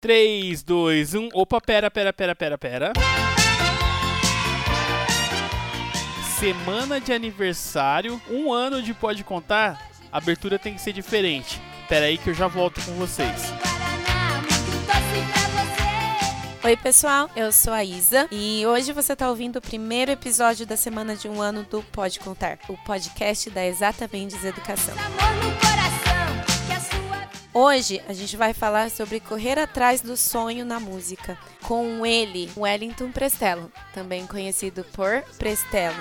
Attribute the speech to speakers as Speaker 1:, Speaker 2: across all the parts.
Speaker 1: 3, 2, 1. Opa, pera, pera, pera, pera, pera. Semana de aniversário, um ano de Pode Contar, a abertura tem que ser diferente. Pera aí que eu já volto com vocês.
Speaker 2: Oi, pessoal, eu sou a Isa e hoje você está ouvindo o primeiro episódio da semana de um ano do Pode Contar, o podcast da Exatamente Educação. Hoje a gente vai falar sobre correr atrás do sonho na música, com ele, Wellington Prestelo, também conhecido por Prestelo.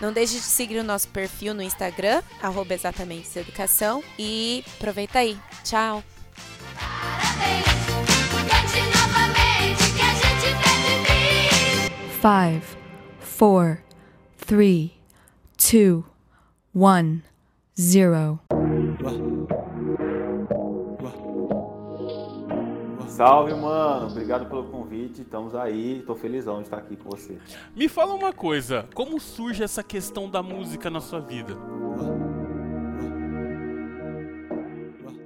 Speaker 2: Não deixe de seguir o nosso perfil no Instagram, arroba exatamente educação, e aproveita aí. Tchau!
Speaker 3: Five, four, three, two, one, zero.
Speaker 4: Salve, mano. Obrigado pelo convite. Estamos aí. Tô felizão de estar aqui com você.
Speaker 1: Me fala uma coisa, como surge essa questão da música na sua vida?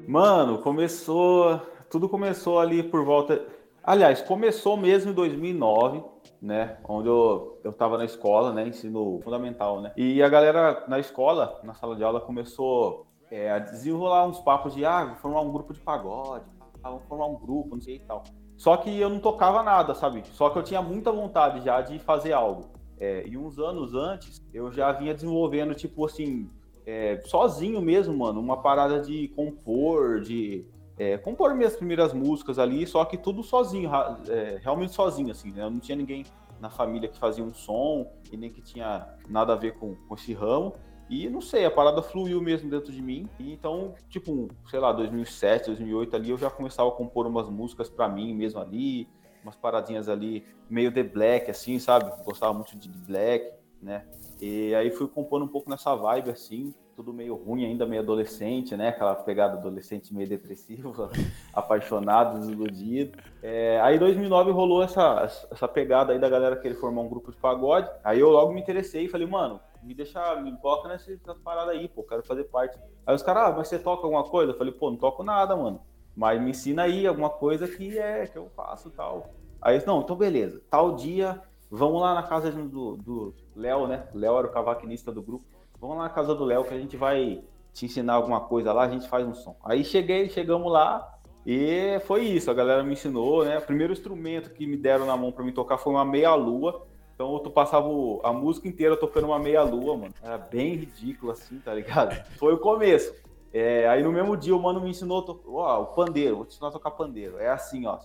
Speaker 4: Mano, começou. Tudo começou ali por volta. Aliás, começou mesmo em 2009, né? Onde eu, eu tava na escola, né? Ensino fundamental, né? E a galera na escola, na sala de aula, começou é, a desenrolar uns papos de, ah, formar um grupo de pagode, ah, vamos formar um grupo, não sei e tal. Só que eu não tocava nada, sabe? Só que eu tinha muita vontade já de fazer algo. É, e uns anos antes, eu já vinha desenvolvendo, tipo assim, é, sozinho mesmo, mano, uma parada de compor, de é, compor minhas primeiras músicas ali, só que tudo sozinho, é, realmente sozinho, assim, né? Eu não tinha ninguém na família que fazia um som e nem que tinha nada a ver com, com esse ramo. E não sei, a parada fluiu mesmo dentro de mim. E então, tipo, sei lá, 2007, 2008 ali, eu já começava a compor umas músicas para mim mesmo ali, umas paradinhas ali, meio The Black, assim, sabe? Gostava muito de Black, né? E aí fui compondo um pouco nessa vibe, assim tudo meio ruim ainda, meio adolescente, né? Aquela pegada adolescente meio depressiva, apaixonado, desiludido. É, aí em 2009 rolou essa, essa pegada aí da galera querer formar um grupo de pagode. Aí eu logo me interessei e falei, mano, me deixa, me coloca nessas paradas aí, pô, quero fazer parte. Aí os caras, ah, mas você toca alguma coisa? Eu falei, pô, não toco nada, mano. Mas me ensina aí alguma coisa que é, que eu faço tal. Aí, não, então beleza. Tal dia, vamos lá na casa do, do Léo, né? Léo era o cavaquinista do grupo vamos lá na casa do Léo que a gente vai te ensinar alguma coisa lá, a gente faz um som. Aí cheguei, chegamos lá e foi isso, a galera me ensinou, né? O primeiro instrumento que me deram na mão para me tocar foi uma meia-lua. Então tu passava a música inteira tocando uma meia-lua, mano. Era bem ridículo assim, tá ligado? Foi o começo. É, aí no mesmo dia o mano me ensinou to... ó, o pandeiro, vou te ensinar a tocar pandeiro. É assim, ó.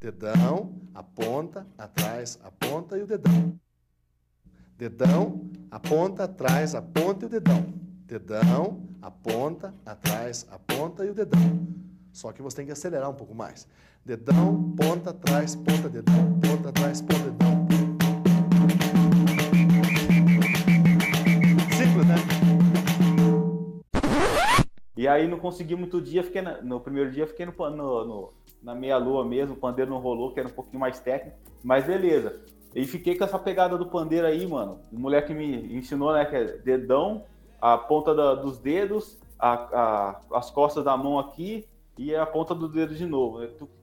Speaker 5: Dedão, a ponta, atrás, a ponta e o dedão. Dedão, aponta, atrás, a ponta e o dedão. Dedão, aponta, atrás, a ponta e o dedão. Só que você tem que acelerar um pouco mais. Dedão, ponta, atrás, ponta, dedão, ponta, atrás, ponta, dedão.
Speaker 4: Aí não consegui muito dia, fiquei na, no primeiro dia fiquei no, no, no na meia lua mesmo, o pandeiro não rolou, que era um pouquinho mais técnico, mas beleza. E fiquei com essa pegada do pandeiro aí, mano. O moleque me ensinou, né, que é dedão, a ponta da, dos dedos, a, a, as costas da mão aqui e a ponta do dedo de novo.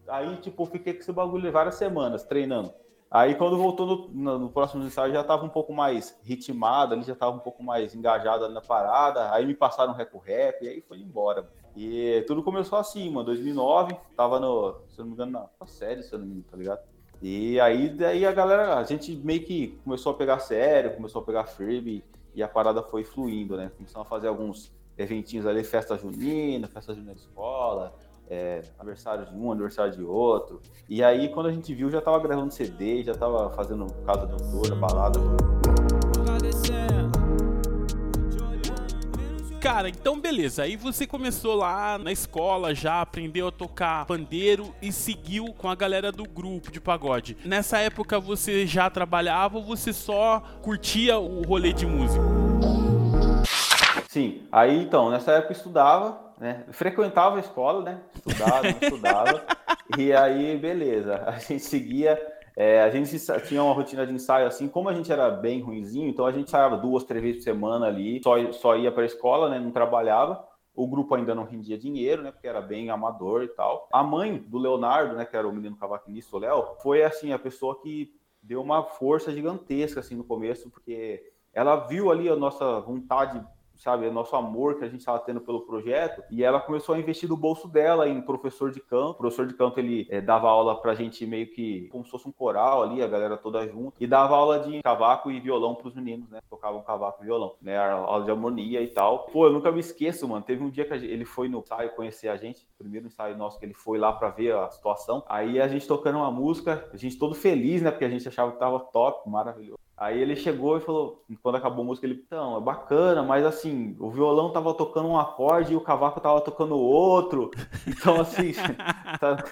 Speaker 4: Aí, tipo, fiquei com esse bagulho várias semanas treinando. Aí, quando voltou no, no, próximo ensaio, já tava um pouco mais ritmado, ali já tava um pouco mais engajado na parada. Aí me passaram rap-rap, e aí foi embora. E tudo começou assim, mano. 2009, tava no, se eu não me engano, na série, se eu não me engano, tá ligado? E aí daí a galera, a gente meio que começou a pegar sério, começou a pegar firme e a parada foi fluindo, né? Começamos a fazer alguns eventinhos ali, festa junina, festa junina de escola, é, aniversário de um, aniversário de outro. E aí quando a gente viu, já tava gravando CD, já tava fazendo casa doutora, balada.
Speaker 1: Cara, então beleza. Aí você começou lá na escola, já aprendeu a tocar pandeiro e seguiu com a galera do grupo de pagode. Nessa época você já trabalhava ou você só curtia o rolê de música?
Speaker 4: Sim, aí então, nessa época eu estudava, né? Frequentava a escola, né? Estudava, estudava. e aí, beleza. A gente seguia é, a gente tinha uma rotina de ensaio assim, como a gente era bem ruinzinho, então a gente ensaiava duas, três vezes por semana ali, só, só ia para a escola, né, não trabalhava. O grupo ainda não rendia dinheiro, né? Porque era bem amador e tal. A mãe do Leonardo, né? Que era o menino cavaquinista, o Léo, foi assim, a pessoa que deu uma força gigantesca assim no começo, porque ela viu ali a nossa vontade sabe, o nosso amor que a gente estava tendo pelo projeto, e ela começou a investir do bolso dela em professor de canto. O professor de canto, ele é, dava aula pra gente meio que como se fosse um coral ali, a galera toda junto, e dava aula de cavaco e violão pros meninos, né? Tocavam cavaco e violão, né? Aula de harmonia e tal. Pô, eu nunca me esqueço, mano. Teve um dia que ele foi no ensaio conhecer a gente, primeiro ensaio nosso que ele foi lá para ver a situação. Aí a gente tocando uma música, a gente todo feliz, né? Porque a gente achava que tava top, maravilhoso. Aí ele chegou e falou, quando acabou a música, ele, então, é bacana, mas assim, o violão tava tocando um acorde e o cavaco tava tocando outro. Então, assim, tá...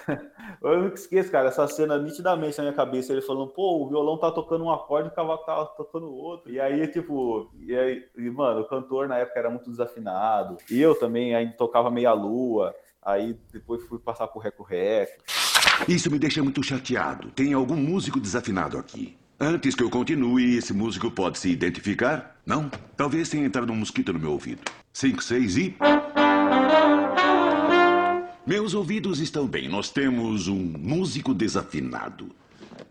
Speaker 4: eu nunca esqueço, cara, essa cena nitidamente na minha cabeça. Ele falando, pô, o violão tá tocando um acorde e o cavaco tava tocando outro. E aí, tipo, e aí, e, mano, o cantor na época era muito desafinado. E eu também ainda tocava meia-lua. Aí depois fui passar por reco-reco.
Speaker 6: Isso me deixa muito chateado. Tem algum músico desafinado aqui. Antes que eu continue, esse músico pode se identificar? Não? Talvez tenha entrado um mosquito no meu ouvido. Cinco, seis e. Meus ouvidos estão bem. Nós temos um músico desafinado.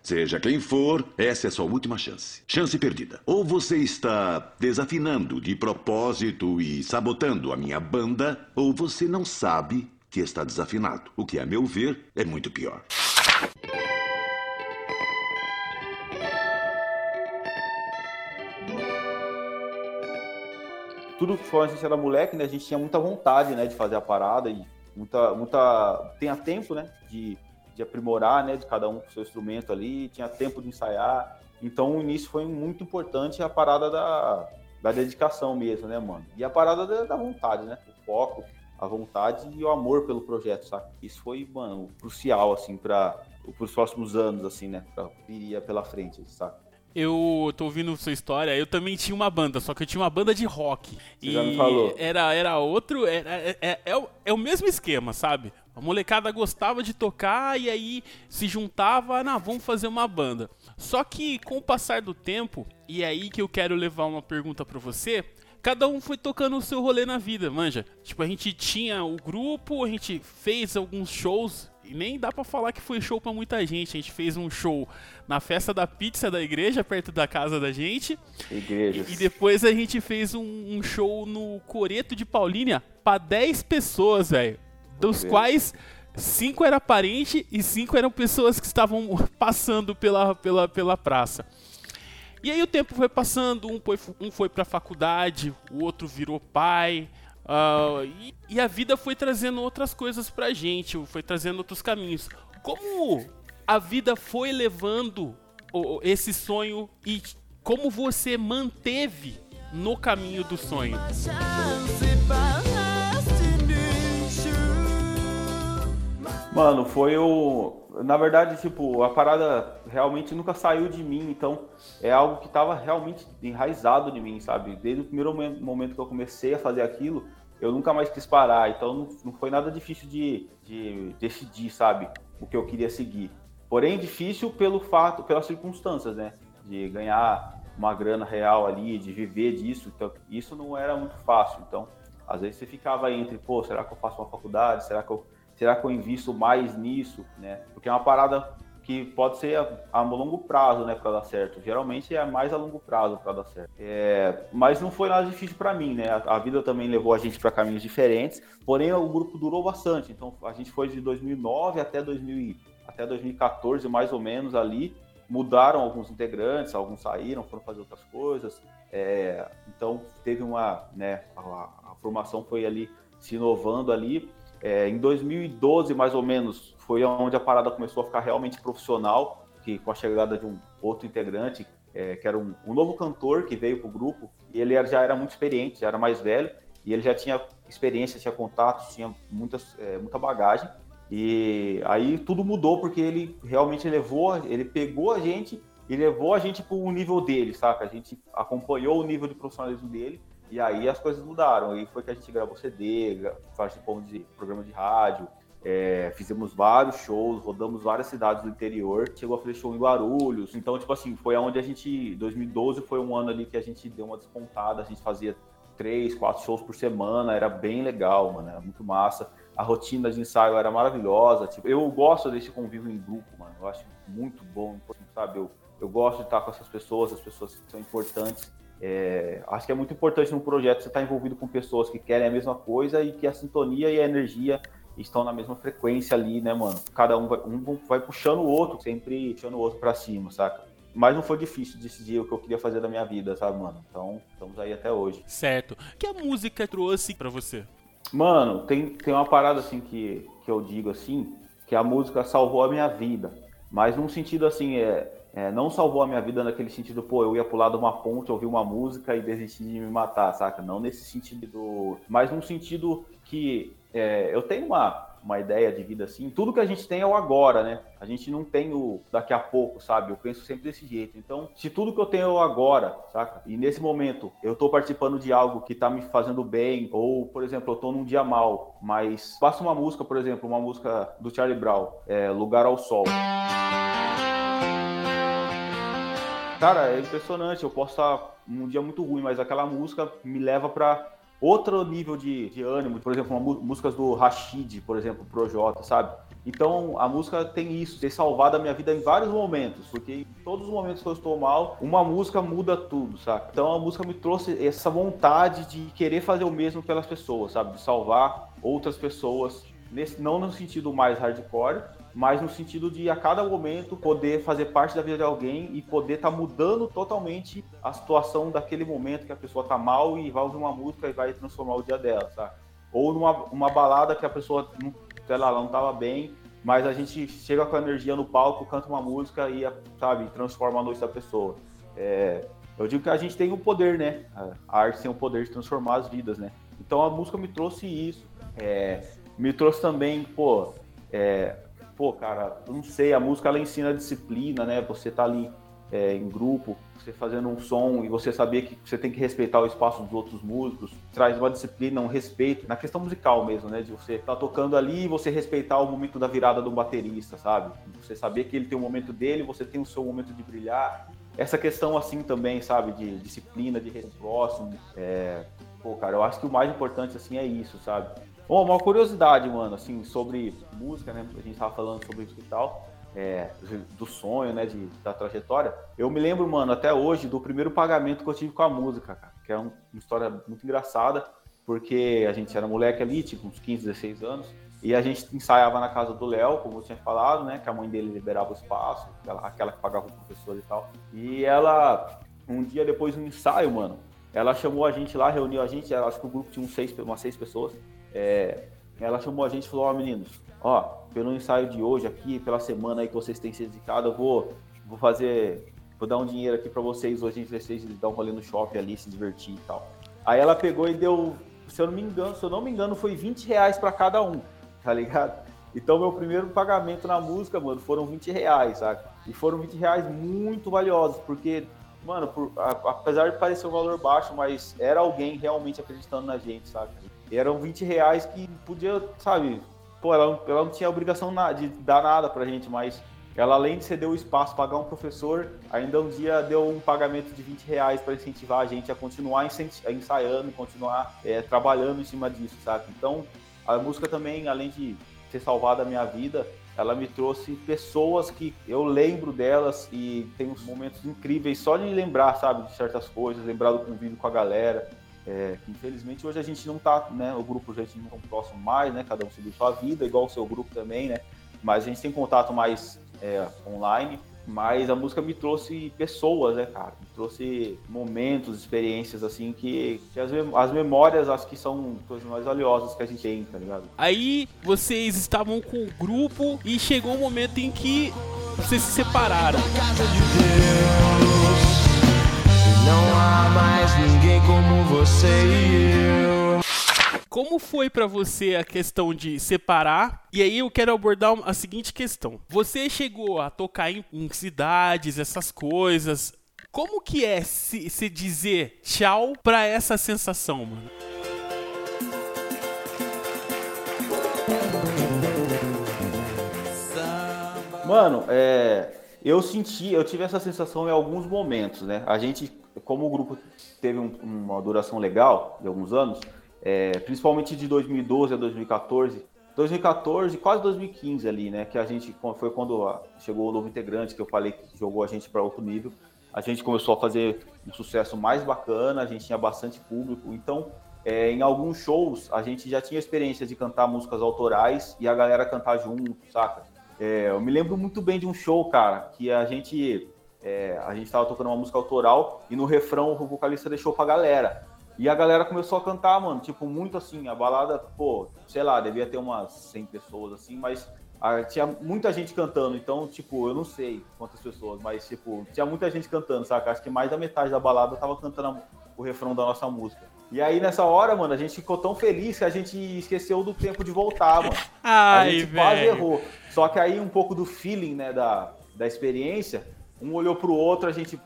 Speaker 6: Seja quem for, essa é a sua última chance. Chance perdida. Ou você está desafinando de propósito e sabotando a minha banda, ou você não sabe que está desafinado. O que, a meu ver, é muito pior.
Speaker 4: Tudo que a gente era moleque, né? A gente tinha muita vontade, né, de fazer a parada e muita, muita, tinha tempo, né, de, de aprimorar, né, de cada um com seu instrumento ali, tinha tempo de ensaiar. Então o início foi muito importante a parada da, da dedicação mesmo, né, mano? E a parada da, da vontade, né? O foco, a vontade e o amor pelo projeto, sabe? Isso foi, mano, crucial, assim, para os próximos anos, assim, né? Pra viria pela frente, sabe?
Speaker 1: Eu tô ouvindo sua história, eu também tinha uma banda, só que eu tinha uma banda de rock.
Speaker 4: Você e já me falou.
Speaker 1: Era, era outro. Era, é, é, é, o, é o mesmo esquema, sabe? A molecada gostava de tocar e aí se juntava, ah, vamos fazer uma banda. Só que com o passar do tempo, e é aí que eu quero levar uma pergunta para você, cada um foi tocando o seu rolê na vida, manja. Tipo, a gente tinha o grupo, a gente fez alguns shows nem dá para falar que foi show para muita gente. A gente fez um show na festa da pizza da igreja, perto da casa da gente.
Speaker 4: Igrejas.
Speaker 1: E depois a gente fez um, um show no Coreto de Paulínia para 10 pessoas, velho. Dos quais cinco era parente e cinco eram pessoas que estavam passando pela, pela, pela praça. E aí o tempo foi passando, um foi, um foi pra faculdade, o outro virou pai, Uh, e, e, a vida foi trazendo outras coisas pra gente, foi trazendo outros caminhos. Como a vida foi levando esse sonho e como você manteve no caminho do sonho?
Speaker 4: Mano, foi o. Na verdade, tipo, a parada realmente nunca saiu de mim, então é algo que estava realmente enraizado de mim, sabe? Desde o primeiro momento que eu comecei a fazer aquilo, eu nunca mais quis parar, então não, não foi nada difícil de, de decidir, sabe, o que eu queria seguir. Porém, difícil pelo fato, pelas circunstâncias, né, de ganhar uma grana real ali, de viver disso, então isso não era muito fácil. Então, às vezes você ficava entre, pô, será que eu faço uma faculdade? Será que eu, será que eu invisto mais nisso, né? Porque é uma parada que pode ser a, a longo prazo, né, para dar certo. Geralmente é mais a longo prazo para dar certo. É, mas não foi nada difícil para mim, né? A, a, vida também levou a gente para caminhos diferentes. Porém, o grupo durou bastante. Então, a gente foi de 2009 até 2000, até 2014, mais ou menos ali. Mudaram alguns integrantes, alguns saíram, foram fazer outras coisas. É, então, teve uma, né? A, a, formação foi ali se inovando ali. É, em 2012, mais ou menos, foi onde a parada começou a ficar realmente profissional, que com a chegada de um outro integrante, é, que era um, um, novo cantor que veio para o grupo, e ele já era muito experiente, já era mais velho, e ele já tinha experiência, tinha contatos, tinha muitas, é, muita bagagem, e aí tudo mudou porque ele realmente levou, ele pegou a gente e levou a gente para o nível dele, saca? A gente acompanhou o nível de profissionalismo dele e aí as coisas mudaram. Aí foi que a gente gravou CD, participou de programa de rádio, é, fizemos vários shows, rodamos várias cidades do interior, chegou a fazer show em Guarulhos. Então, tipo assim, foi onde a gente. 2012 foi um ano ali que a gente deu uma despontada, a gente fazia três, quatro shows por semana, era bem legal, mano, era muito massa. A rotina de ensaio era maravilhosa. Tipo, eu gosto desse convívio em grupo, mano. Eu acho muito bom, sabe? Eu, eu gosto de estar com essas pessoas, as pessoas são importantes. É, acho que é muito importante num projeto você estar envolvido com pessoas que querem a mesma coisa e que a sintonia e a energia estão na mesma frequência ali, né, mano? Cada um vai, um vai puxando o outro, sempre puxando o outro para cima, saca? Mas não foi difícil decidir o que eu queria fazer da minha vida, sabe, mano? Então, estamos aí até hoje.
Speaker 1: Certo. O que a música trouxe para você?
Speaker 4: Mano, tem, tem uma parada assim que, que eu digo assim, que a música salvou a minha vida. Mas num sentido assim, é, é, não salvou a minha vida naquele sentido, pô, eu ia pular de uma ponte, ouvir uma música e desistir de me matar, saca? Não nesse sentido, mas num sentido que é, eu tenho uma, uma ideia de vida assim, tudo que a gente tem é o agora, né? A gente não tem o daqui a pouco, sabe? Eu penso sempre desse jeito. Então, se tudo que eu tenho é o agora, saca? E nesse momento eu tô participando de algo que tá me fazendo bem, ou, por exemplo, eu tô num dia mal, mas basta uma música, por exemplo, uma música do Charlie Brown, é, Lugar ao Sol. Cara, é impressionante. Eu posso estar num dia muito ruim, mas aquela música me leva para outro nível de, de ânimo. Por exemplo, uma, músicas do Rashid, por exemplo, Projota, sabe? Então a música tem isso, tem salvado a minha vida em vários momentos, porque em todos os momentos que eu estou mal, uma música muda tudo, sabe? Então a música me trouxe essa vontade de querer fazer o mesmo pelas pessoas, sabe? De salvar outras pessoas, nesse, não no sentido mais hardcore, mas no sentido de a cada momento poder fazer parte da vida de alguém e poder estar tá mudando totalmente a situação daquele momento que a pessoa tá mal e vai ouvir uma música e vai transformar o dia dela, sabe? Ou numa uma balada que a pessoa, sei lá, não tava bem, mas a gente chega com a energia no palco, canta uma música e, sabe, transforma a noite da pessoa. É, eu digo que a gente tem o poder, né? A arte tem o poder de transformar as vidas, né? Então a música me trouxe isso. É, me trouxe também, pô, é, pô, cara, não sei, a música ela ensina disciplina, né? Você tá ali é, em grupo, você fazendo um som e você saber que você tem que respeitar o espaço dos outros músicos, traz uma disciplina, um respeito, na questão musical mesmo, né? De você tá tocando ali e você respeitar o momento da virada do baterista, sabe? Você saber que ele tem o momento dele, você tem o seu momento de brilhar. Essa questão assim também, sabe? De disciplina, de respeito próximo. É... Pô, cara, eu acho que o mais importante assim é isso, sabe? Bom, uma curiosidade, mano, assim, sobre música, né? A gente tava falando sobre isso e tal, é, do sonho, né, de, da trajetória. Eu me lembro, mano, até hoje, do primeiro pagamento que eu tive com a música, cara, que é uma história muito engraçada, porque a gente era moleque ali, tipo, uns 15, 16 anos, e a gente ensaiava na casa do Léo, como eu tinha falado, né, que a mãe dele liberava o espaço, aquela, aquela que pagava o professor e tal. E ela, um dia depois do ensaio, mano, ela chamou a gente lá, reuniu a gente, acho que o grupo tinha uns seis, umas seis pessoas, é, ela chamou a gente e falou, ó, oh, meninos, ó, pelo ensaio de hoje aqui, pela semana aí que vocês têm se dedicado, eu vou, vou fazer, vou dar um dinheiro aqui para vocês hoje, entre vocês dar um rolê no shopping ali, se divertir e tal. Aí ela pegou e deu, se eu não me engano, se eu não me engano, foi 20 reais para cada um, tá ligado? Então, meu primeiro pagamento na música, mano, foram 20 reais, sabe? E foram 20 reais muito valiosos, porque, mano, por, a, apesar de parecer um valor baixo, mas era alguém realmente acreditando na gente, sabe? E eram 20 reais que podia, sabe? Pô, ela, ela não tinha obrigação de dar nada pra gente, mas ela, além de ceder o espaço, pagar um professor, ainda um dia deu um pagamento de 20 reais para incentivar a gente a continuar ensaiando, continuar é, trabalhando em cima disso, sabe? Então, a música também, além de ter salvado a minha vida, ela me trouxe pessoas que eu lembro delas e tem uns momentos incríveis só de lembrar, sabe, de certas coisas, lembrar do convívio com a galera. É, infelizmente hoje a gente não tá, né? O grupo já não tão próximo mais, né? Cada um seguiu sua vida, igual o seu grupo também, né? Mas a gente tem contato mais é, online. Mas a música me trouxe pessoas, né, cara? Me trouxe momentos, experiências, assim, que, que as, as memórias acho que são coisas mais valiosas que a gente tem, tá ligado?
Speaker 1: Aí vocês estavam com o grupo e chegou um momento em que vocês se separaram. Casa de Deus. Não há mais ninguém como você e eu. Como foi para você a questão de separar? E aí eu quero abordar a seguinte questão. Você chegou a tocar em, em cidades, essas coisas. Como que é se, se dizer tchau para essa sensação, mano?
Speaker 4: Mano, é, eu senti, eu tive essa sensação em alguns momentos, né? A gente como o grupo teve um, uma duração legal de alguns anos, é, principalmente de 2012 a 2014, 2014, quase 2015 ali, né? Que a gente foi quando chegou o novo integrante, que eu falei que jogou a gente para outro nível. A gente começou a fazer um sucesso mais bacana, a gente tinha bastante público. Então, é, em alguns shows, a gente já tinha experiência de cantar músicas autorais e a galera cantar junto, saca? É, eu me lembro muito bem de um show, cara, que a gente é, a gente tava tocando uma música autoral e no refrão o vocalista deixou pra galera. E a galera começou a cantar, mano, tipo, muito assim, a balada, pô, sei lá, devia ter umas 100 pessoas, assim, mas ah, tinha muita gente cantando, então, tipo, eu não sei quantas pessoas, mas, tipo, tinha muita gente cantando, saca? Acho que mais da metade da balada tava cantando o refrão da nossa música. E aí, nessa hora, mano, a gente ficou tão feliz que a gente esqueceu do tempo de voltar, mano.
Speaker 1: Ai,
Speaker 4: a gente quase errou. Só que aí, um pouco do feeling, né, da, da experiência, um olhou pro outro, a gente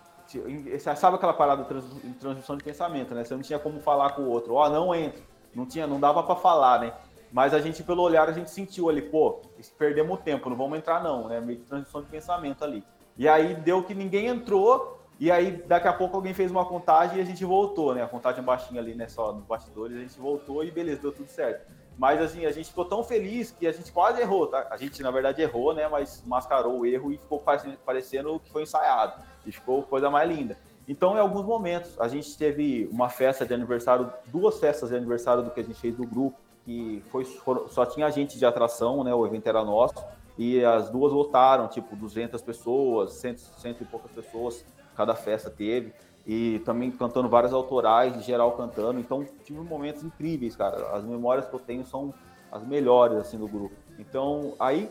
Speaker 4: sabe aquela parada de transmissão de pensamento, né? Você não tinha como falar com o outro, ó, oh, não entra. Não tinha, não dava para falar, né? Mas a gente, pelo olhar, a gente sentiu ali, pô, perdemos tempo, não vamos entrar não, né? Meio de transmissão de pensamento ali. E aí deu que ninguém entrou, e aí daqui a pouco alguém fez uma contagem e a gente voltou, né? A contagem baixinha ali, né? Só nos bastidores, a gente voltou e beleza, deu tudo certo. Mas assim, a gente ficou tão feliz que a gente quase errou, tá? A gente, na verdade, errou, né? Mas mascarou o erro e ficou parecendo que foi ensaiado. E ficou coisa mais linda. Então, em alguns momentos, a gente teve uma festa de aniversário, duas festas de aniversário do que a gente fez do grupo, que foi só tinha gente de atração, né? O evento era nosso. E as duas lotaram, tipo, 200 pessoas, 100, cento e poucas pessoas, cada festa teve. E também cantando várias autorais, em geral cantando. Então, tive momentos incríveis, cara. As memórias que eu tenho são as melhores, assim, do grupo. Então, aí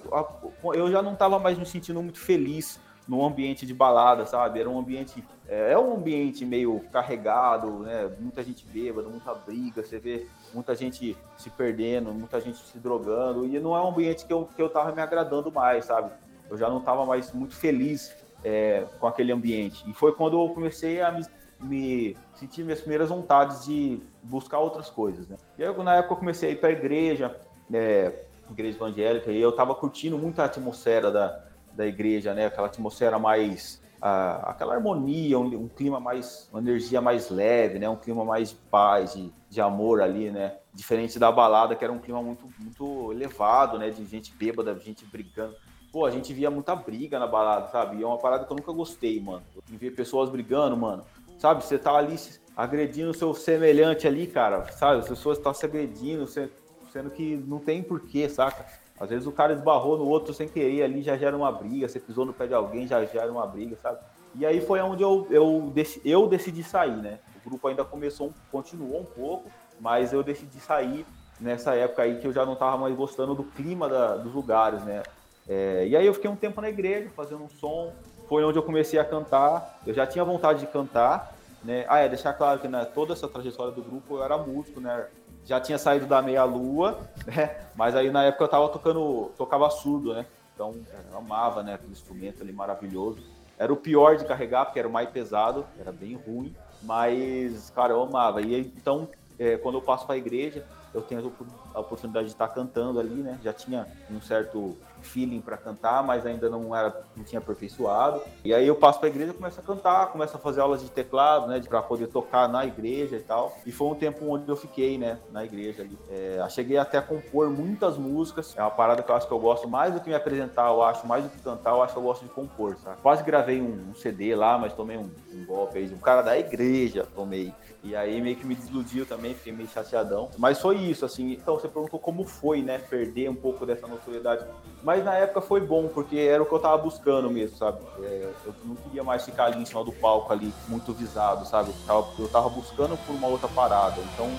Speaker 4: eu já não estava mais me sentindo muito feliz num ambiente de balada, sabe? Era um ambiente, é, é um ambiente meio carregado, né? Muita gente bêbada, muita briga, você vê muita gente se perdendo, muita gente se drogando, e não é um ambiente que eu, que eu tava me agradando mais, sabe? Eu já não estava mais muito feliz é, com aquele ambiente. E foi quando eu comecei a me, me sentir minhas primeiras vontades de buscar outras coisas, né? E aí, na época, eu comecei a ir para a igreja, é, igreja evangélica, e eu estava curtindo muito a atmosfera da, da igreja, né? Aquela atmosfera mais a, aquela harmonia, um, um, clima mais, uma energia mais leve, né? Um clima mais de paz, de, de amor ali, né? Diferente da balada, que era um clima muito, muito elevado, né? De gente bêbada, gente brigando. Pô, a gente via muita briga na balada, sabe? E é uma parada que eu nunca gostei, mano. Em ver pessoas brigando, mano. Sabe? Você tá ali agredindo o seu semelhante ali, cara. Sabe? As pessoas estão se agredindo, sendo que não tem porquê, saca? Às vezes o cara esbarrou no outro sem querer ali, já gera uma briga. Você pisou no pé de alguém, já gera uma briga, sabe? E aí foi onde eu, eu, eu decidi sair, né? O grupo ainda começou, continuou um pouco, mas eu decidi sair nessa época aí que eu já não estava mais gostando do clima da, dos lugares, né? É, e aí eu fiquei um tempo na igreja fazendo um som. Foi onde eu comecei a cantar. Eu já tinha vontade de cantar, né? Ah, é, deixar claro que né, toda essa trajetória do grupo eu era músico, né? já tinha saído da meia-lua, né? Mas aí na época eu tava tocando, tocava surdo, né? Então eu amava, né? Aquele instrumento ali maravilhoso. Era o pior de carregar, porque era o mais pesado, era bem ruim. Mas, cara, eu amava. E então, é, quando eu passo para a igreja, eu tenho a oportunidade de estar cantando ali, né? Já tinha um certo feeling para cantar, mas ainda não era, não tinha aperfeiçoado. E aí eu passo para a igreja, começo a cantar, começo a fazer aulas de teclado, né, para poder tocar na igreja e tal. E foi um tempo onde eu fiquei, né, na igreja ali. É, cheguei até a compor muitas músicas. É uma parada que eu acho que eu gosto mais do que me apresentar, eu acho mais do que cantar, eu acho que eu gosto de compor, sabe? Quase gravei um, um CD lá, mas tomei um, um golpe aí um cara da igreja, tomei. E aí meio que me desiludiu também, fiquei meio chateadão. Mas foi isso, assim. Então você perguntou como foi, né? Perder um pouco dessa notoriedade. Mas na época foi bom, porque era o que eu tava buscando mesmo, sabe? É, eu não queria mais ficar ali em cima do palco ali, muito visado, sabe? Eu tava, eu tava buscando por uma outra parada. Então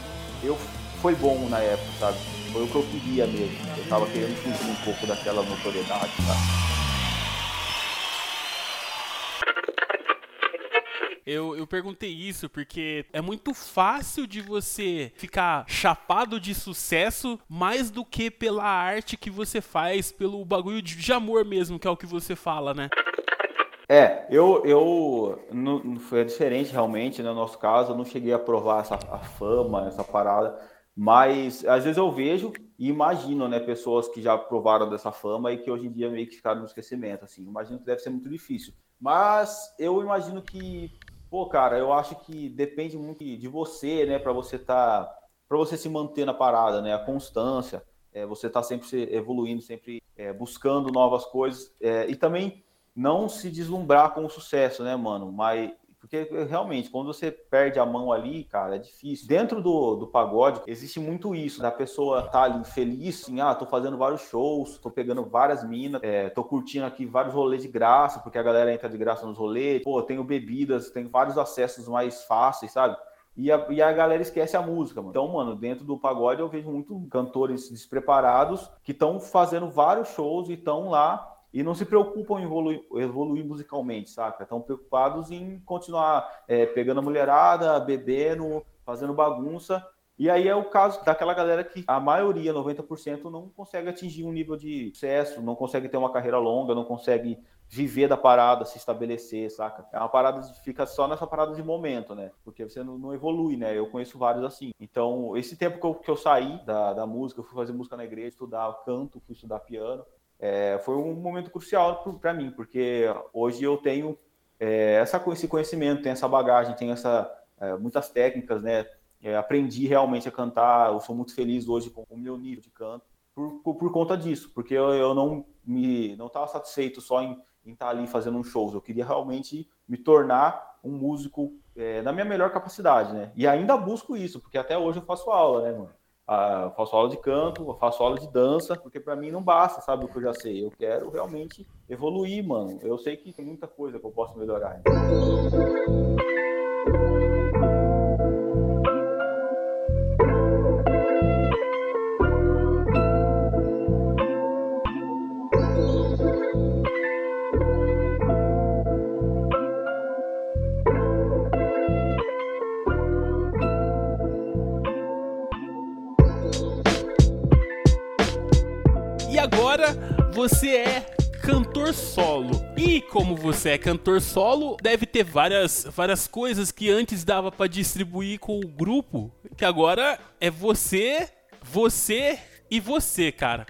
Speaker 4: eu foi bom na época, sabe? Foi o que eu queria mesmo. Eu tava querendo fugir um pouco daquela notoriedade, sabe?
Speaker 1: Eu, eu perguntei isso porque é muito fácil de você ficar chapado de sucesso mais do que pela arte que você faz, pelo bagulho de amor mesmo, que é o que você fala, né?
Speaker 4: É, eu, eu não, foi diferente realmente, né, no nosso caso, eu não cheguei a provar essa a fama, essa parada, mas às vezes eu vejo e imagino, né, pessoas que já provaram dessa fama e que hoje em dia meio que ficaram no esquecimento, assim, imagino que deve ser muito difícil. Mas eu imagino que Pô, cara, eu acho que depende muito de você, né, para você tá, para você se manter na parada, né, a constância, é, você tá sempre evoluindo, sempre é, buscando novas coisas é, e também não se deslumbrar com o sucesso, né, mano? Mas porque realmente, quando você perde a mão ali, cara, é difícil. Dentro do, do pagode, existe muito isso, da pessoa tá ali feliz, assim, ah, tô fazendo vários shows, tô pegando várias minas, é, tô curtindo aqui vários rolês de graça, porque a galera entra de graça nos rolês, pô, tenho bebidas, tenho vários acessos mais fáceis, sabe? E a, e a galera esquece a música, mano. Então, mano, dentro do pagode eu vejo muito cantores despreparados que estão fazendo vários shows e estão lá e não se preocupam em evoluir, evoluir musicalmente, saca? Estão preocupados em continuar é, pegando a mulherada, bebendo, fazendo bagunça. E aí é o caso daquela galera que a maioria, 90%, não consegue atingir um nível de sucesso, não consegue ter uma carreira longa, não consegue viver da parada, se estabelecer, saca? É uma parada que fica só nessa parada de momento, né? Porque você não, não, evolui, né? Eu conheço vários assim. Então, esse tempo que eu, que eu saí da, da música, eu fui fazer música na igreja, estudar canto, fui estudar piano é, foi um momento crucial para mim, porque hoje eu tenho é, essa, esse conhecimento, tenho essa bagagem, tenho essa, é, muitas técnicas, né? É, aprendi realmente a cantar, eu sou muito feliz hoje com o meu nível de canto, por, por, por conta disso, porque eu, eu não me não estava satisfeito só em, em estar tá ali fazendo um shows, eu queria realmente me tornar um músico é, na minha melhor capacidade, né? E ainda busco isso, porque até hoje eu faço aula, né, mano? Ah, faço aula de canto, faço aula de dança, porque para mim não basta, sabe, o que eu já sei. Eu quero realmente evoluir, mano. Eu sei que tem muita coisa que eu posso melhorar.
Speaker 1: Você é cantor solo. E como você é cantor solo, deve ter várias, várias coisas que antes dava para distribuir com o grupo, que agora é você, você e você, cara.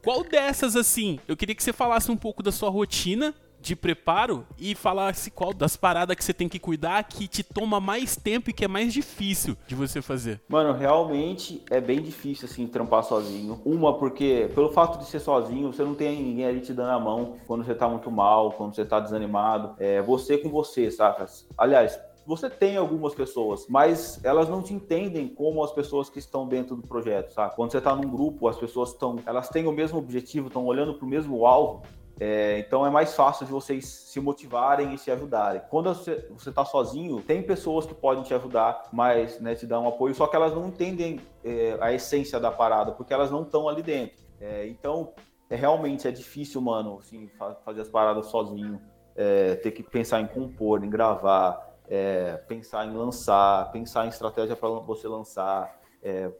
Speaker 1: Qual dessas assim? Eu queria que você falasse um pouco da sua rotina de preparo e falasse qual das paradas que você tem que cuidar que te toma mais tempo e que é mais difícil de você fazer.
Speaker 4: Mano, realmente é bem difícil assim trampar sozinho. Uma porque pelo fato de ser sozinho, você não tem ninguém ali te dando a mão quando você tá muito mal, quando você tá desanimado. É você com você, saca? Aliás, você tem algumas pessoas, mas elas não te entendem como as pessoas que estão dentro do projeto, sabe? Quando você está num grupo, as pessoas estão, elas têm o mesmo objetivo, estão olhando para o mesmo alvo, é, então é mais fácil de vocês se motivarem e se ajudarem. Quando você está sozinho, tem pessoas que podem te ajudar, mas né, te dar um apoio, só que elas não entendem é, a essência da parada, porque elas não estão ali dentro. É, então, é, realmente é difícil, mano, assim, fazer as paradas sozinho, é, ter que pensar em compor, em gravar, é, pensar em lançar, pensar em estratégia para você lançar.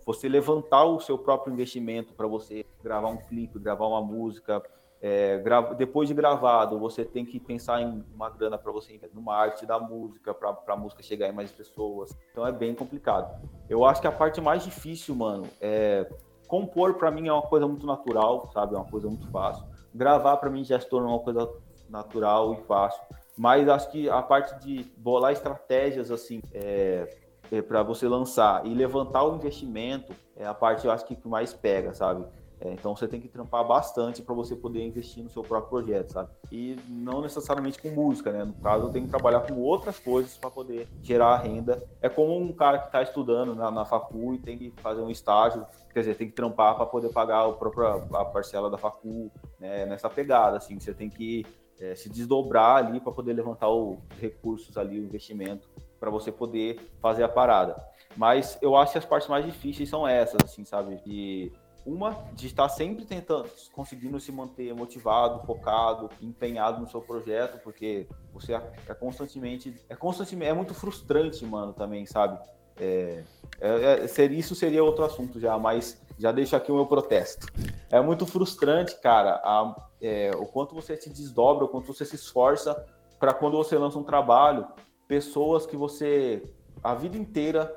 Speaker 4: Você levantar o seu próprio investimento para você gravar um clipe, gravar uma música, é, depois de gravado, você tem que pensar em uma grana para você no marketing da música, para a música chegar em mais pessoas. Então é bem complicado. Eu acho que a parte mais difícil, mano, é compor para mim é uma coisa muito natural, sabe? É uma coisa muito fácil. Gravar para mim já se torna uma coisa natural e fácil. Mas acho que a parte de bolar estratégias assim, é, é para você lançar e levantar o investimento é a parte eu acho que mais pega, sabe? É, então você tem que trampar bastante para você poder investir no seu próprio projeto, sabe? E não necessariamente com música, né? No caso, eu tenho que trabalhar com outras coisas para poder gerar renda. É como um cara que está estudando na, na facu e tem que fazer um estágio, quer dizer, tem que trampar para poder pagar a própria a parcela da facu, né? Nessa pegada, assim, você tem que é, se desdobrar ali para poder levantar os recursos ali, o investimento, para você poder fazer a parada. Mas eu acho que as partes mais difíceis são essas, assim, sabe? De uma, de estar sempre tentando, conseguindo se manter motivado, focado, empenhado no seu projeto, porque você é, é constantemente, é constantemente, é muito frustrante, mano, também, sabe? É, é, é, isso seria outro assunto já, mas já deixo aqui o meu protesto. É muito frustrante, cara, a, é, o quanto você se desdobra, o quanto você se esforça para quando você lança um trabalho, pessoas que você a vida inteira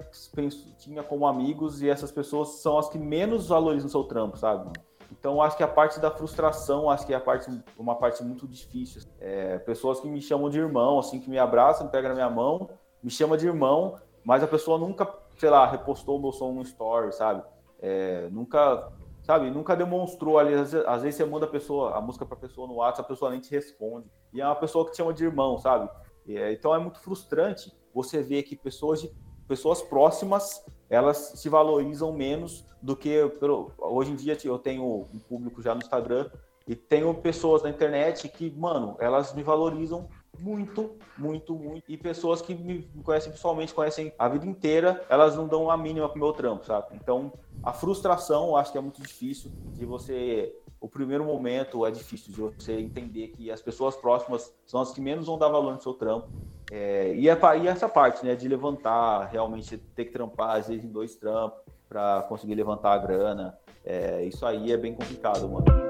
Speaker 4: tinha como amigos e essas pessoas são as que menos valorizam o seu trampo, sabe? Então, acho que a parte da frustração, acho que é a parte, uma parte muito difícil. É, pessoas que me chamam de irmão, assim, que me abraçam, pegam na minha mão, me chama de irmão, mas a pessoa nunca, sei lá, repostou o meu som no story, sabe? É, nunca, sabe, nunca demonstrou ali. Às vezes, às vezes você manda a pessoa, a música pra pessoa no WhatsApp, a pessoa nem te responde. E é uma pessoa que te chama de irmão, sabe? É, então é muito frustrante você ver que pessoas, de, pessoas próximas elas se valorizam menos do que pelo, hoje em dia eu tenho um público já no Instagram e tenho pessoas na internet que, mano, elas me valorizam muito, muito, muito. E pessoas que me conhecem pessoalmente, conhecem a vida inteira, elas não dão a mínima pro meu trampo, sabe? Então, a frustração, eu acho que é muito difícil de você o primeiro momento é difícil de você entender que as pessoas próximas são as que menos vão dar valor no seu trampo. É, e, e essa parte, né, de levantar, realmente ter que trampar, às vezes, em dois trampos para conseguir levantar a grana, é, isso aí é bem complicado, mano.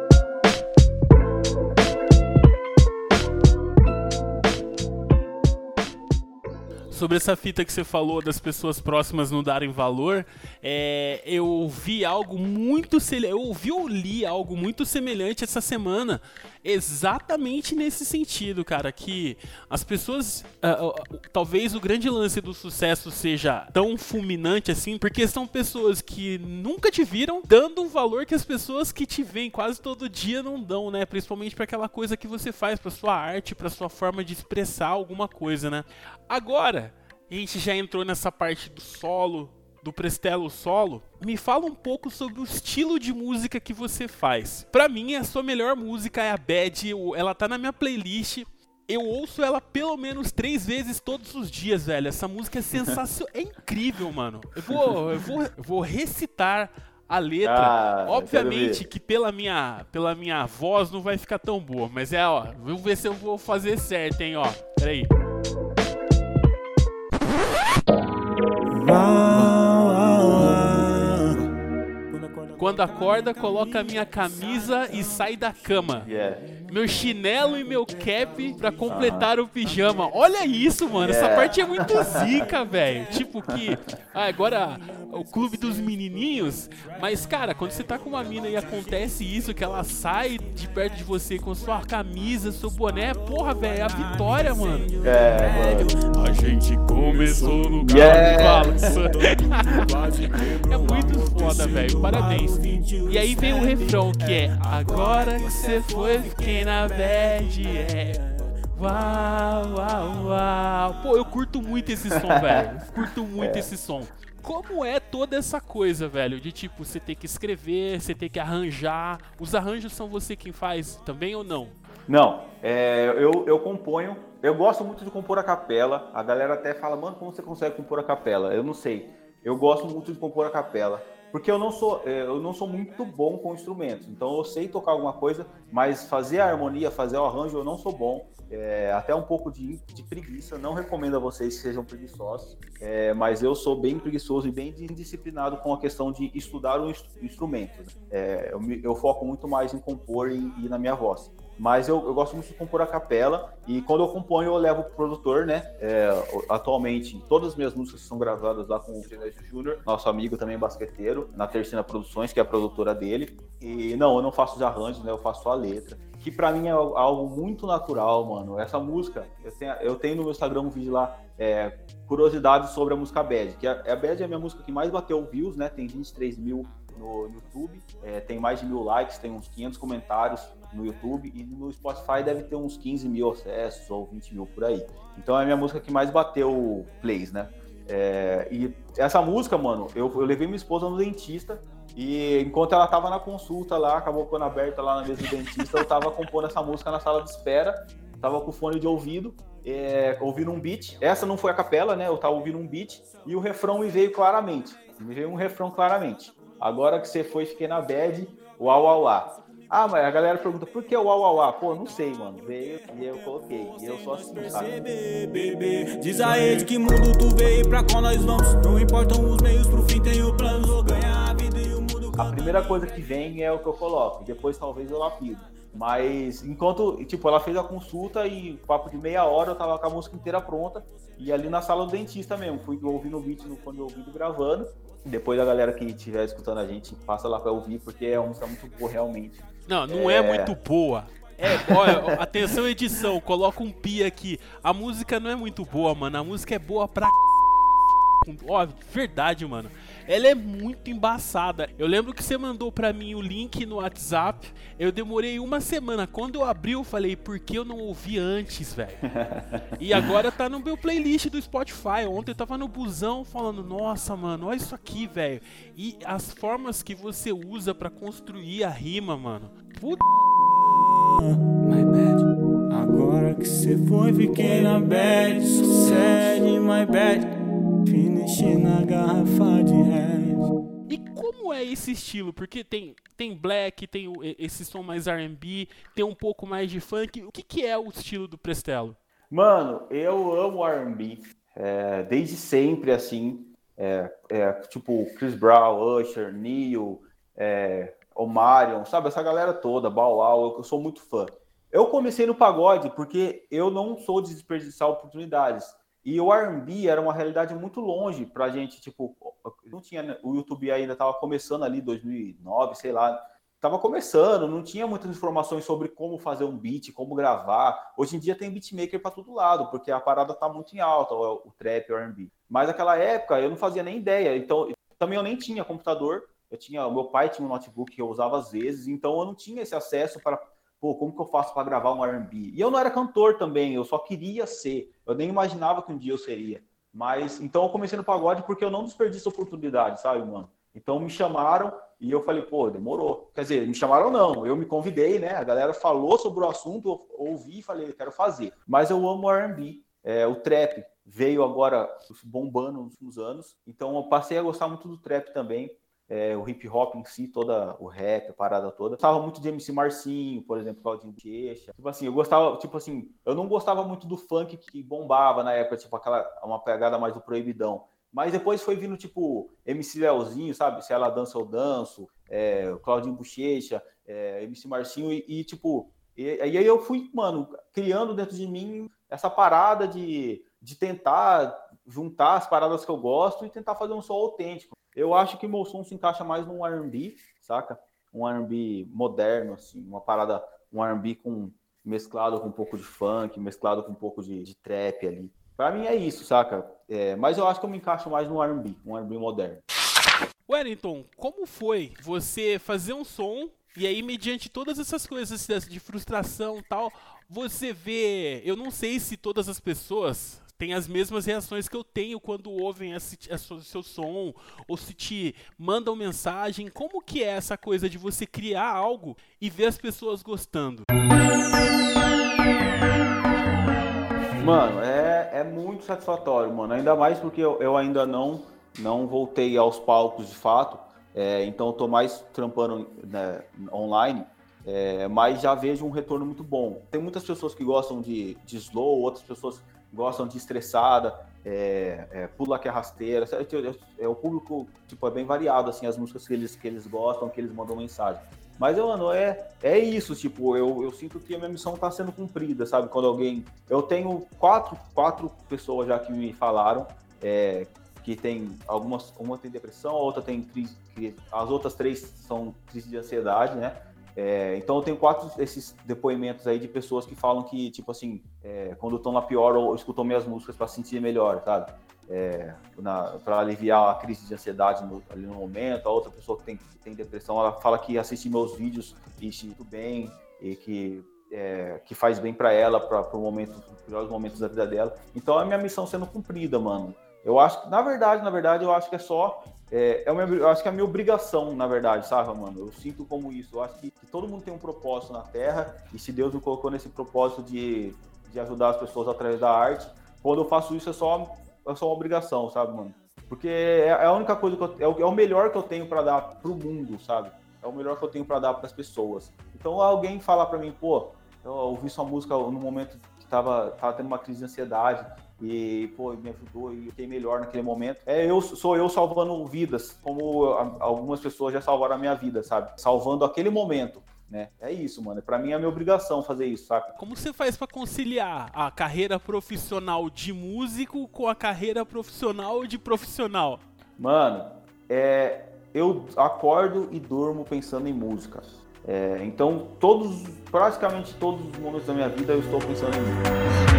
Speaker 1: Sobre essa fita que você falou das pessoas próximas não darem valor, é, eu vi algo muito eu ouvi ou li algo muito semelhante essa semana, exatamente nesse sentido, cara, que as pessoas, uh, uh, talvez o grande lance do sucesso seja tão fulminante assim, porque são pessoas que nunca te viram dando um valor que as pessoas que te veem quase todo dia não dão, né? Principalmente para aquela coisa que você faz, para sua arte, para sua forma de expressar alguma coisa, né? Agora, a gente já entrou nessa parte do solo, do Prestelo solo. Me fala um pouco sobre o estilo de música que você faz. Para mim, a sua melhor música é a Bad, ela tá na minha playlist. Eu ouço ela pelo menos três vezes todos os dias, velho. Essa música é sensacional, é incrível, mano. Eu vou, eu vou, eu vou recitar a letra. Ah, Obviamente que pela minha, pela minha voz não vai ficar tão boa, mas é, ó, vamos ver se eu vou fazer certo, hein, ó. Peraí. aí. Quando acorda, coloca a minha camisa e sai da cama.
Speaker 4: Yeah.
Speaker 1: Meu chinelo e meu cap pra completar o pijama. Olha isso, mano. Essa parte é muito zica, velho. Tipo que. Ah, agora o clube dos menininhos. Mas, cara, quando você tá com uma mina e acontece isso, que ela sai de perto de você com sua camisa, seu boné, porra, velho, é a vitória, mano.
Speaker 4: É, mano.
Speaker 1: A gente começou no carro yeah. é muito foda, velho. Parabéns. E aí vem o refrão que é Agora que você foi, fiquei na bad, é. Uau, uau, uau. Pô, eu curto muito esse som, velho. Curto muito é. esse som como é toda essa coisa, velho? De tipo, você ter que escrever, você ter que arranjar. Os arranjos são você quem faz também ou não?
Speaker 4: Não, é, eu, eu componho. Eu gosto muito de compor a capela. A galera até fala, mano, como você consegue compor a capela? Eu não sei. Eu gosto muito de compor a capela. Porque eu não sou, é, eu não sou muito bom com instrumentos. Então eu sei tocar alguma coisa, mas fazer a harmonia, fazer o arranjo, eu não sou bom. É, até um pouco de, de, preguiça. Não recomendo a vocês que sejam preguiçosos, é, mas eu sou bem preguiçoso e bem indisciplinado com a questão de estudar o instrumento. Né? É, eu, eu, foco muito mais em compor e, e na minha voz. Mas eu, eu, gosto muito de compor a capela e quando eu componho eu levo pro produtor, né? É, atualmente todas as minhas músicas são gravadas lá com o Genésio Júnior, nosso amigo também basqueteiro, na Terceira Produções, que é a produtora dele. E não, eu não faço os arranjos, né? Eu faço só a letra. Que para mim é algo muito natural, mano. Essa música, eu tenho, eu tenho no meu Instagram um vídeo lá, é, curiosidades sobre a música Bad, que a, a Bad é a minha música que mais bateu views, né? Tem 23 mil no YouTube, é, tem mais de mil likes, tem uns 500 comentários no YouTube e no Spotify deve ter uns 15 mil acessos ou 20 mil por aí. Então é a minha música que mais bateu plays, né? É, e essa música, mano, eu, eu levei minha esposa no dentista e enquanto ela tava na consulta lá, acabou ficando aberta lá na mesa do dentista, eu tava compondo essa música na sala de espera, tava com fone de ouvido, é, ouvindo um beat. Essa não foi a capela, né? Eu tava ouvindo um beat e o refrão me veio claramente. Me veio um refrão claramente. Agora que você foi, fiquei na bad, uau, uau, uau. Ah, mas a galera pergunta, por que o uau, uau, uau? Pô, não sei, mano. Veio e eu coloquei. E eu sou assim, sabe? Diz a ele que mundo tu veio pra qual nós vamos. Não importam os meios pro fim, tenho planos. Vou ganhar a vida e o mundo... A primeira coisa que vem é o que eu coloco. Depois talvez eu lapido. Mas enquanto, tipo, ela fez a consulta e papo de meia hora eu tava com a música inteira pronta. E ali na sala do dentista mesmo, fui ouvindo o beat no fone de ouvido gravando. Depois a galera que estiver escutando a gente, passa lá pra ouvir, porque é uma música muito boa realmente.
Speaker 1: Não, não é,
Speaker 4: É.
Speaker 1: muito boa. É, olha, atenção edição, coloca um pi aqui. A música não é muito boa, mano. A música é boa pra c... Ó, verdade, mano. Ela é muito embaçada. Eu lembro que você mandou pra mim o link no WhatsApp. Eu demorei uma semana. Quando eu abri, eu falei, por que eu não ouvi antes, velho? E agora tá no meu playlist do Spotify. Ontem eu tava no busão falando, nossa, mano, olha isso aqui, velho. E as formas que você usa pra construir a rima, mano. Puta
Speaker 7: My bad. Agora que cê foi, fiquei na bad. Sucede, my bad. Finish na garrafa de red.
Speaker 1: E como é esse estilo? Porque tem, tem black, tem esse som mais R&B, tem um pouco mais de funk. O que, que é o estilo do Prestelo?
Speaker 4: Mano, eu amo R&B, é, desde sempre, assim, é, é, tipo Chris Brown, Usher, Neil, é, Omarion, sabe, essa galera toda, Bow Wow, eu, eu sou muito fã. Eu comecei no pagode porque eu não sou de desperdiçar oportunidades. E o R&B era uma realidade muito longe pra gente, tipo, não tinha, né, o YouTube ainda tava começando ali, 2009, sei lá, tava começando, não tinha muitas informações sobre como fazer um beat, como gravar. Hoje em dia tem beatmaker para todo lado, porque a parada tá muito em alta, o, trap, o R&B. Mas naquela época eu não fazia nem ideia, então também eu nem tinha computador. Eu tinha, meu pai tinha um notebook que eu usava às vezes, então eu não tinha esse acesso para, pô, como que eu faço para gravar um R&B? E eu não era cantor também, eu só queria ser. Eu nem imaginava que um dia eu seria. Mas então eu comecei no pagode porque eu não desperdiço oportunidade, sabe, mano? Então me chamaram e eu falei, pô, demorou. Quer dizer, me chamaram não, eu me convidei, né? A galera falou sobre o assunto, eu ouvi e falei, quero fazer. Mas eu amo R&B, é, o trap veio agora bombando nos últimos anos, então eu passei a gostar muito do trap também. É, o hip hop em si, toda o rap, a parada toda. Eu gostava muito de MC Marcinho, por exemplo, Claudinho Bochecha. Tipo assim, eu gostava, tipo assim, eu não gostava muito do funk que bombava na época, tipo aquela uma pegada mais do proibidão. Mas depois foi vindo, tipo, MC Leozinho, sabe? Se ela dança, eu danço. É, Claudinho Bochecha, é, MC Marcinho. E, e tipo, e, e aí eu fui, mano, criando dentro de mim essa parada de, de tentar juntar as paradas que eu gosto e tentar fazer um som autêntico. Eu acho que meu som se encaixa mais num R&B, saca? Um R&B moderno, assim. Uma parada, um R&B com mesclado com um pouco de funk, mesclado com um pouco de, de trap ali. Pra mim é isso, saca? É, mas eu acho que eu me encaixo mais no R&B, um R&B moderno.
Speaker 1: Wellington, como foi você fazer um som e aí, mediante todas essas coisas de frustração tal, você vê. Eu não sei se todas as pessoas têm as mesmas reações que eu tenho quando ouvem esse seu som ou se te mandam mensagem. Como que é essa coisa de você criar algo e ver as pessoas gostando?
Speaker 4: Mano, é, é muito satisfatório, mano. Ainda mais porque eu, eu ainda não, não voltei aos palcos de fato. É, então eu tô mais trampando né, online. É, mas já vejo um retorno muito bom. Tem muitas pessoas que gostam de, de slow, outras pessoas gostam de estressada, é, é, pula que é rasteira. É, o público tipo, é bem variado, assim, as músicas que eles, que eles gostam, que eles mandam mensagem. Mas, mano, é, é isso, tipo, eu, eu sinto que a minha missão tá sendo cumprida, sabe? Quando alguém. Eu tenho quatro, quatro pessoas já que me falaram é, que tem algumas. Uma tem depressão, a outra tem crise. As outras três são crise de ansiedade, né? É, então eu tenho quatro esses depoimentos aí de pessoas que falam que, tipo assim, é, quando estão na pior ou escutam minhas músicas para sentir melhor, sabe? É, para aliviar a crise de ansiedade no, ali no momento. A outra pessoa que tem, que tem depressão, ela fala que assiste meus vídeos e se muito bem e que, é, que faz bem para ela, para o momento, os piores momentos da vida dela. Então é minha missão sendo cumprida, mano. Eu acho que, na verdade, na verdade, eu acho que é só. É, é uma, eu acho que é a minha obrigação, na verdade, sabe, mano? Eu sinto como isso. Eu acho que, que, todo mundo tem um propósito na Terra, e se Deus me colocou nesse propósito de, de ajudar as pessoas através da arte, quando eu faço isso é só, é só uma obrigação, sabe, mano? Porque é, é a única coisa que eu, é, o, é o melhor que eu tenho para dar pro mundo, sabe? É o melhor que eu tenho para dar para as pessoas. Então alguém falar para mim, pô, eu ouvi sua música no momento que tava, tava tendo uma crise de ansiedade, e pô, me ajudou e fiquei melhor naquele momento. É eu sou eu salvando vidas, como algumas pessoas já salvaram a minha vida, sabe? Salvando aquele momento. Né? É isso, mano. Para mim é minha obrigação fazer isso, saca?
Speaker 1: Como você faz para conciliar a carreira profissional de músico com a carreira profissional de profissional?
Speaker 4: Mano, é, eu acordo e durmo pensando em música. É, então, todos, praticamente todos os momentos da minha vida eu estou pensando em música.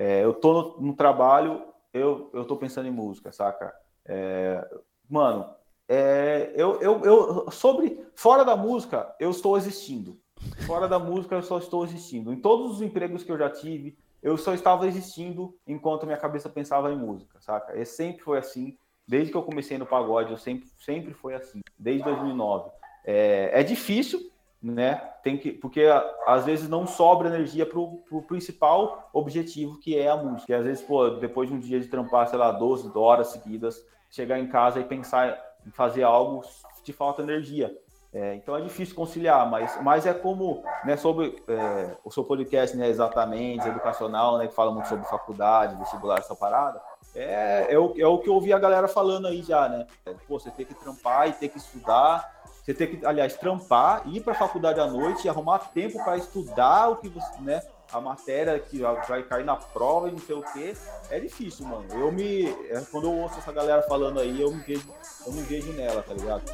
Speaker 4: É, eu tô no, no, trabalho, eu, eu tô pensando em música, saca? É, mano, é, eu, eu, eu, sobre, fora da música, eu estou existindo. Fora da música, eu só estou existindo. Em todos os empregos que eu já tive, eu só estava existindo enquanto minha cabeça pensava em música, saca? E sempre foi assim. Desde que eu comecei no pagode, eu sempre, sempre foi assim. Desde 2009. É, é difícil, né? Tem que, porque às vezes não sobra energia para o principal objetivo que é a música. E às vezes, pô, depois de um dia de trampar, sei lá, 12 horas seguidas, chegar em casa e pensar em fazer algo, te falta energia. É, então é difícil conciliar, mas, mas é como, né, sobre é, o seu podcast, né, exatamente, educacional, né, que fala muito sobre faculdade, vestibular, essa parada, é, é, o, é o que eu ouvi a galera falando aí já, né? É, pô, você tem que trampar e ter que estudar, você tem que, aliás, trampar, ir para a faculdade à noite e arrumar tempo para estudar o que você, né, a matéria que vai cair na prova e não sei o que, é difícil, mano. Eu me, é, quando eu ouço essa galera falando aí, eu me vejo, eu me vejo nela, tá ligado?